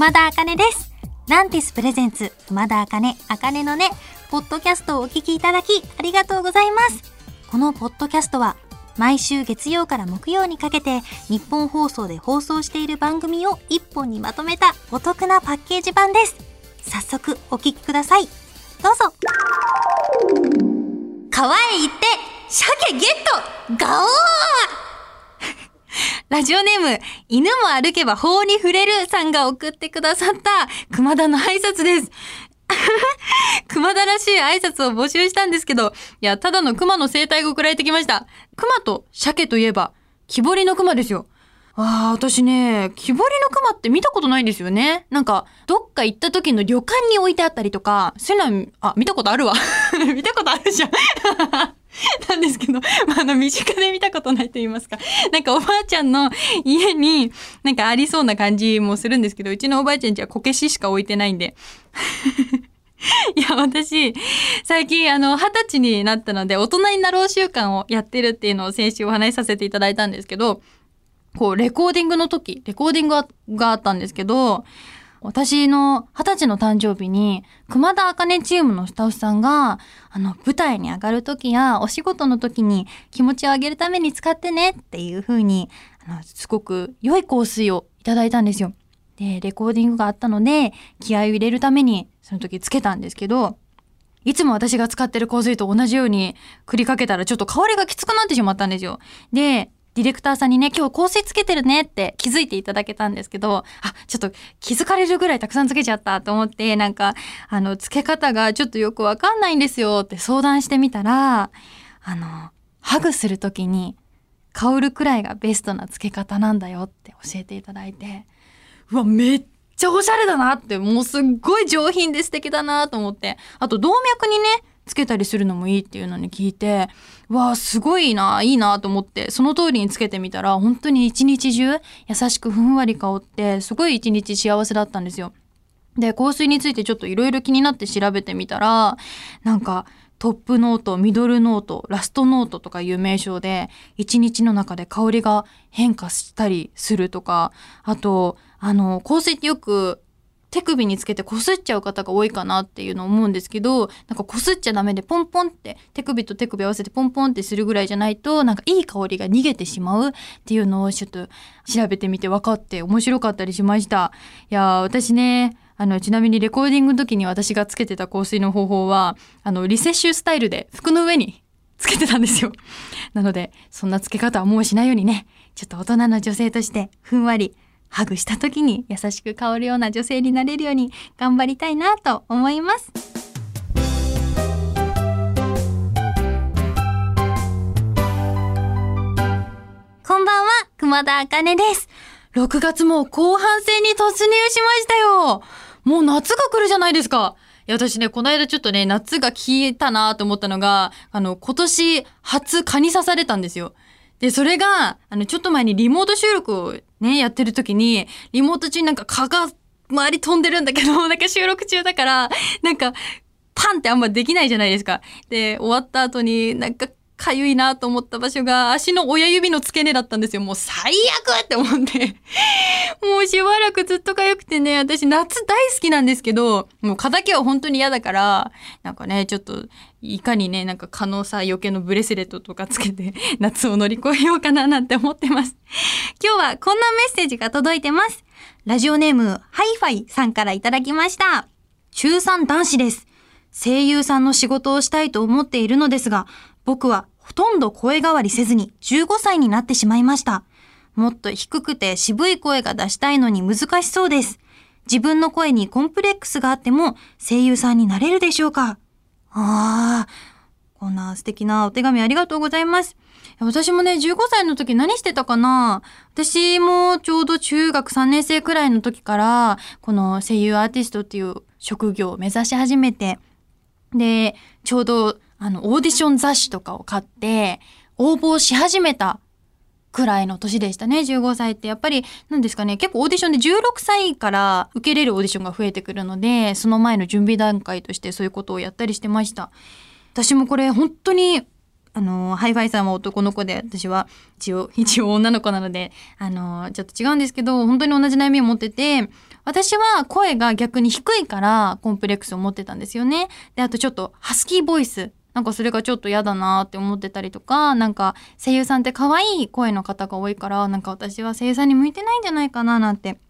熊田茜です。ランティスプレゼンツ、熊田茜、茜のね、ポッドキャストをお聞きいただき、ありがとうございます。このポッドキャストは、毎週月曜から木曜にかけて、日本放送で放送している番組を一本にまとめたお得なパッケージ版です。早速、お聞きください。どうぞ。川へ行って、鮭ゲットガオーラジオネーム、犬も歩けば法に触れるさんが送ってくださった熊田の挨拶です。熊田らしい挨拶を募集したんですけど、いや、ただの熊の生態が送られてきました。熊と鮭といえば、木彫りの熊ですよ。ああ、私ね、木彫りの熊って見たことないんですよね。なんか、どっか行った時の旅館に置いてあったりとか、そういうのは、あ、見たことあるわ。見たことあるじゃん。なんですけど、まあ、あの、身近で見たことないと言いますか。なんかおばあちゃんの家になんかありそうな感じもするんですけど、うちのおばあちゃんちはこけししか置いてないんで。いや、私、最近、あの、二十歳になったので、大人になろう習慣をやってるっていうのを先週お話しさせていただいたんですけど、こう、レコーディングの時、レコーディングがあったんですけど、私の二十歳の誕生日に、熊田茜チームのスタッフさんが、あの、舞台に上がる時や、お仕事の時に気持ちを上げるために使ってねっていう風に、あの、すごく良い香水をいただいたんですよ。で、レコーディングがあったので、気合を入れるために、その時つけたんですけど、いつも私が使ってる香水と同じように繰りかけたらちょっと香りがきつくなってしまったんですよ。で、ディレクターさんにね、今日香水つけてるねって気づいていただけたんですけど、あ、ちょっと気づかれるぐらいたくさんつけちゃったと思って、なんか、あの、つけ方がちょっとよくわかんないんですよって相談してみたら、あの、ハグするときに香るくらいがベストなつけ方なんだよって教えていただいて、うわ、めっちゃおしゃれだなって、もうすっごい上品で素敵だなと思って、あと動脈にね、つけたりするのもいいっていうのに聞いて、わあ、すごいな、いいなと思って、その通りにつけてみたら、本当に一日中優しくふんわり香って、すごい一日幸せだったんですよ。で、香水についてちょっといろいろ気になって調べてみたら、なんか、トップノート、ミドルノート、ラストノートとかいう名称で、一日の中で香りが変化したりするとか、あと、あの、香水ってよく手首につけて擦っちゃう方が多いかなっていうのを思うんですけど、なんか擦っちゃダメでポンポンって手首と手首合わせてポンポンってするぐらいじゃないと、なんかいい香りが逃げてしまうっていうのをちょっと調べてみて分かって面白かったりしました。いやー、私ね、あの、ちなみにレコーディングの時に私がつけてた香水の方法は、あの、リセッシュスタイルで服の上につけてたんですよ。なので、そんなつけ方はもうしないようにね、ちょっと大人の女性としてふんわりハグした時に優しく香るような女性になれるように頑張りたいなと思います。こんばんは、熊田茜です。6月も後半戦に突入しましたよ。もう夏が来るじゃないですか。いや、私ね、この間ちょっとね、夏が消えたなと思ったのが、あの、今年初蚊に刺されたんですよ。で、それが、あの、ちょっと前にリモート収録をね、やってる時に、リモート中になんか蚊が周り飛んでるんだけど、なんか収録中だから、なんか、パンってあんまできないじゃないですか。で、終わった後になんか、かゆいなと思った場所が足の親指の付け根だったんですよ。もう最悪って思って。もうしばらくずっと痒くてね、私夏大好きなんですけど、もう蚊だけは本当に嫌だから、なんかね、ちょっと、いかにね、なんか蚊のさ、よけのブレスレットとかつけて、夏を乗り越えようかななんて思ってます。今日はこんなメッセージが届いてます。ラジオネーム、ハイファイさんからいただきました。中3男子です。声優さんの仕事をしたいと思っているのですが、僕はほとんど声変わりせずに15歳になってしまいました。もっと低くて渋い声が出したいのに難しそうです。自分の声にコンプレックスがあっても声優さんになれるでしょうか？ああ、こんな素敵なお手紙ありがとうございます。私もね、15歳の時何してたかな？私もちょうど中学3年生くらいの時から、この声優アーティストっていう職業を目指し始めて、で、ちょうどあの、オーディション雑誌とかを買って、応募し始めたくらいの年でしたね、15歳って。やっぱり、なんですかね、結構オーディションで16歳から受けれるオーディションが増えてくるので、その前の準備段階としてそういうことをやったりしてました。私もこれ本当にあの、ハイファイさんは男の子で、私は一応、一応女の子なので、あの、ちょっと違うんですけど、本当に同じ悩みを持ってて、私は声が逆に低いからコンプレックスを持ってたんですよね。で、あとちょっとハスキーボイス。なんかそれがちょっと嫌だなって思ってたりとか、なんか声優さんって可愛い声の方が多いから、なんか私は声優さんに向いてないんじゃないかななんて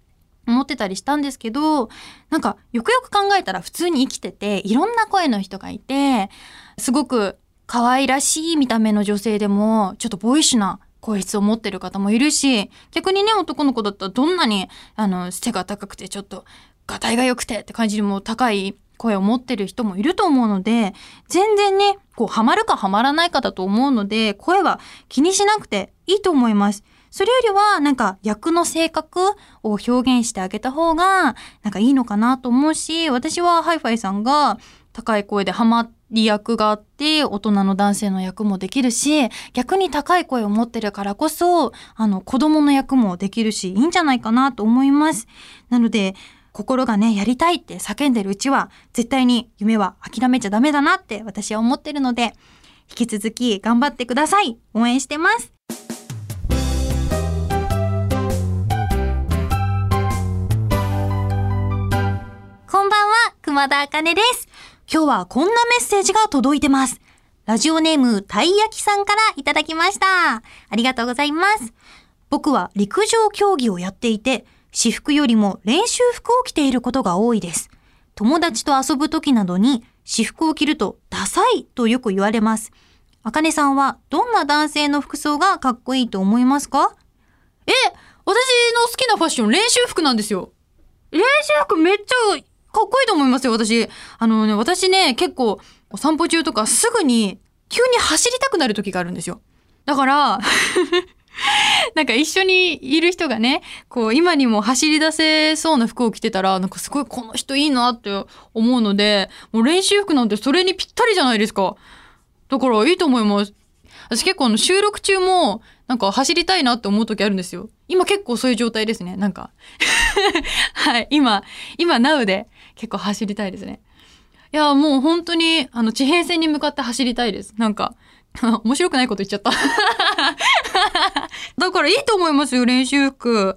思ってたりしたんですけど、なんかよくよく考えたら普通に生きてて、いろんな声の人がいて、すごく可愛らしい見た目の女性でも、ちょっとボイッシュな声質を持ってる方もいるし、逆にね、男の子だったらどんなに、あの、背が高くてちょっと、がたいが良くてって感じでも高い声を持ってる人もいると思うので、全然ね、こう、ハマるかハマらないかだと思うので、声は気にしなくていいと思います。それよりは、なんか役の性格を表現してあげた方が、なんかいいのかなと思うし、私はハイファイさんが高い声でハマり役があって、大人の男性の役もできるし、逆に高い声を持ってるからこそ、あの、子供の役もできるし、いいんじゃないかなと思います。なので、心がね、やりたいって叫んでるうちは、絶対に夢は諦めちゃダメだなって私は思ってるので、引き続き頑張ってください。応援してます。こんばんは、熊田茜です。今日はこんなメッセージが届いてます。ラジオネーム、たい焼きさんからいただきました。ありがとうございます。僕は陸上競技をやっていて、私服よりも練習服を着ていることが多いです。友達と遊ぶ時などに私服を着るとダサいとよく言われます。あかねさんはどんな男性の服装がかっこいいと思いますか？え、私の好きなファッション練習服なんですよ。練習服めっちゃかっこいいと思いますよ、私。あのね、私ね、結構お散歩中とかすぐに急に走りたくなる時があるんですよ。だから なんか一緒にいる人がね、こう今にも走り出せそうな服を着てたら、なんかすごいこの人いいなって思うので、もう練習服なんてそれにぴったりじゃないですか。だからいいと思います。私結構あの収録中もなんか走りたいなって思う時あるんですよ。今結構そういう状態ですね。なんか はい、今、今 Now で結構走りたいですね。いや、もう本当にあの地平線に向かって走りたいです。なんか、面白くないこと言っちゃった だからいいと思いますよ、練習服。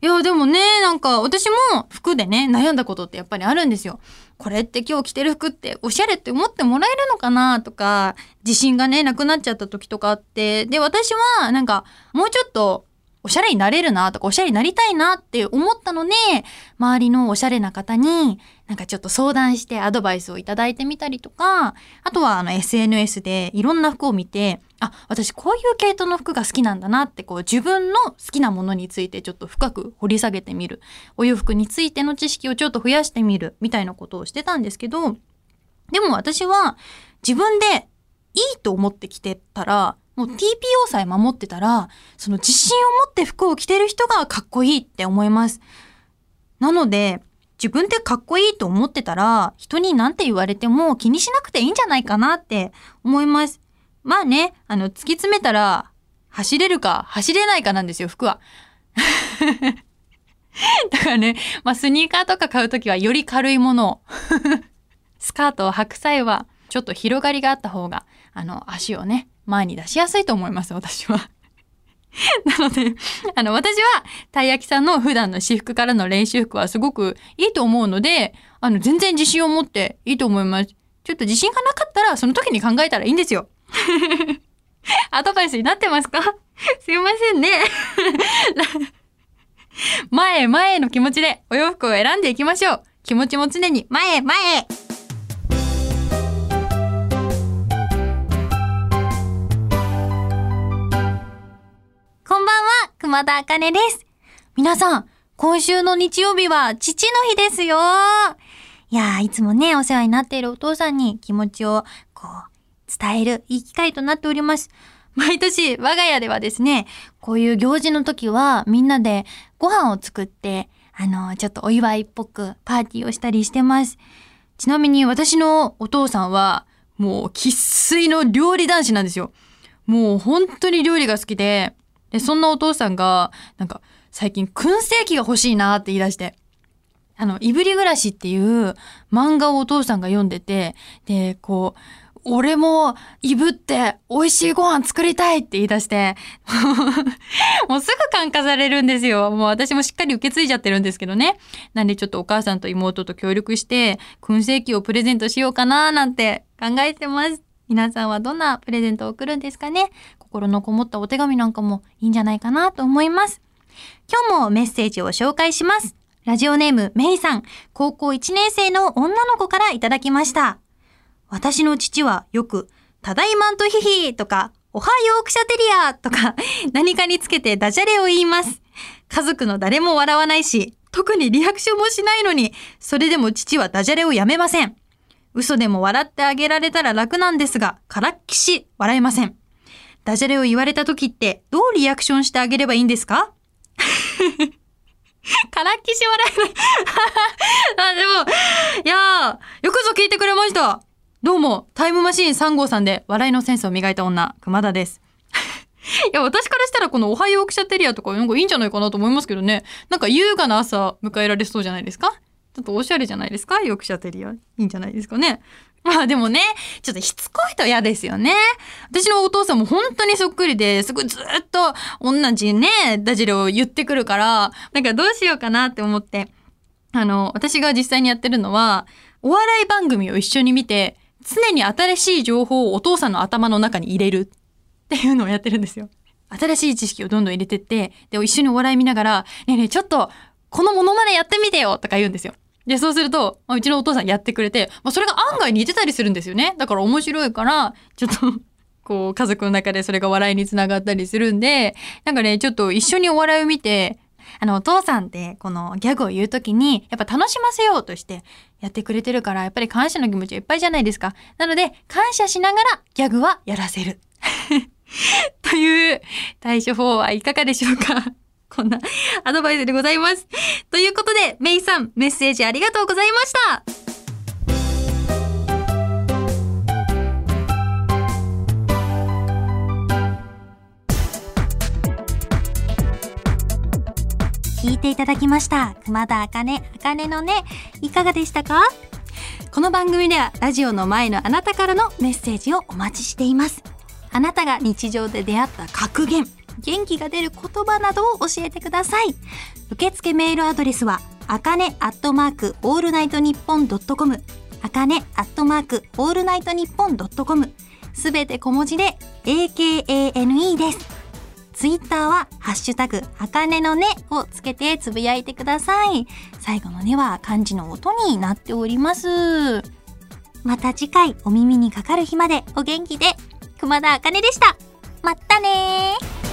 いや、でもね、なんか私も服でね、悩んだことってやっぱりあるんですよ。これって今日着てる服っておしゃれって思ってもらえるのかなとか、自信がね、なくなっちゃった時とかあって、で、私はなんかもうちょっとおしゃれになれるなとか、おしゃれになりたいなって思ったので、周りのおしゃれな方に、なんかちょっと相談してアドバイスをいただいてみたりとか、あとはあの SNS でいろんな服を見て、あ、私こういう系統の服が好きなんだなって、こう自分の好きなものについてちょっと深く掘り下げてみる。お洋服についての知識をちょっと増やしてみる、みたいなことをしてたんですけど、でも私は自分でいいと思って着てたら、もう TPO さえ守ってたら、その自信を持って服を着てる人がかっこいいって思います。なので、自分でかっこいいと思ってたら、人に何て言われても気にしなくていいんじゃないかなって思います。まあね、あの、突き詰めたら、走れるか走れないかなんですよ、服は。だからね、まあスニーカーとか買うときはより軽いものを。スカートを履く際は、ちょっと広がりがあった方が、あの、足をね、前に出しやすいと思います、私は。なので、あの、私は、たい焼きさんの普段の私服からの練習服はすごくいいと思うので、あの、全然自信を持っていいと思います。ちょっと自信がなかったら、その時に考えたらいいんですよ。アドバイスになってますか？すいませんね。前へ前への気持ちでお洋服を選んでいきましょう。気持ちも常に前へ前へ。熊田茜です。皆さん、今週の日曜日は父の日ですよ。いや、いつもね、お世話になっているお父さんに気持ちを、こう、伝えるいい機会となっております。毎年、我が家ではですね、こういう行事の時は、みんなでご飯を作って、あの、ちょっとお祝いっぽくパーティーをしたりしてます。ちなみに私のお父さんは、もう生粋の料理男子なんですよ。もう本当に料理が好きで、で、そんなお父さんが、なんか、最近、燻製機が欲しいなって言い出して。あの、いぶり暮らしっていう漫画をお父さんが読んでて、で、こう、俺も、いぶって、美味しいご飯作りたいって言い出して、もうすぐ感化されるんですよ。もう私もしっかり受け継いじゃってるんですけどね。なんでちょっとお母さんと妹と協力して、燻製機をプレゼントしようかななんて考えてます。皆さんはどんなプレゼントを送るんですかね心のこもったお手紙なんかもいいんじゃないかなと思います。今日もメッセージを紹介します。ラジオネームメイさん、高校1年生の女の子からいただきました。私の父はよく、ただいまんとひひとか、おはようくしゃテリアとか、何かにつけてダジャレを言います。家族の誰も笑わないし、特にリアクションもしないのに、それでも父はダジャレをやめません。嘘でも笑ってあげられたら楽なんですが、からっきし笑えません。ダジャレを言われた時って、どうリアクションしてあげればいいんですか？からっきし笑えない。あ、でも、いや、よくぞ聞いてくれました。どうも、タイムマシーン3号さんで笑いのセンスを磨いた女、熊田です。いや、私からしたらこのおはようくしゃテリアとかなんかいいんじゃないかなと思いますけどね。なんか優雅な朝迎えられそうじゃないですか？ちょっとおしゃれじゃないですか？ヨークシャテリア。いいんじゃないですかね？ま あでもね、ちょっとしつこいと嫌ですよね。私のお父さんも本当にそっくりで、すごいずっと同じね、ダジャレを言ってくるから、なんかどうしようかなって思って。あの、私が実際にやってるのは、お笑い番組を一緒に見て、常に新しい情報をお父さんの頭の中に入れるっていうのをやってるんですよ。新しい知識をどんどん入れてって、で、一緒にお笑い見ながら、ねえねえ、ちょっと、このモノマネやってみてよとか言うんですよ。で、そうすると、まあうちのお父さんやってくれて、まあ、それが案外似てたりするんですよね。だから面白いから、ちょっと、こう、家族の中でそれが笑いにつながったりするんで、なんかね、ちょっと一緒にお笑いを見て、あの、お父さんって、このギャグを言うときに、やっぱ楽しませようとしてやってくれてるから、やっぱり感謝の気持ちいっぱいじゃないですか。なので、感謝しながらギャグはやらせる。という対処法はいかがでしょうか？こんなアドバイスでございます。ということで、メイさん、メッセージありがとうございました。聞いていただきました。熊田あかね、あかねのね、いかがでしたか？この番組ではラジオの前のあなたからのメッセージをお待ちしています。あなたが日常で出会った格言、元気が出る言葉などを教えてください。受付メールアドレスは、あかねアットマークオールナイトニッポンドットコム、あかねアットマークオールナイトニッポンドットコム、すべて小文字で AKANE です。ツイッターは、ハッシュタグ、あかねのねをつけてつぶやいてください。最後のねは漢字の音になっております。また次回お耳にかかる日までお元気で、熊田あかねでした。まったねー。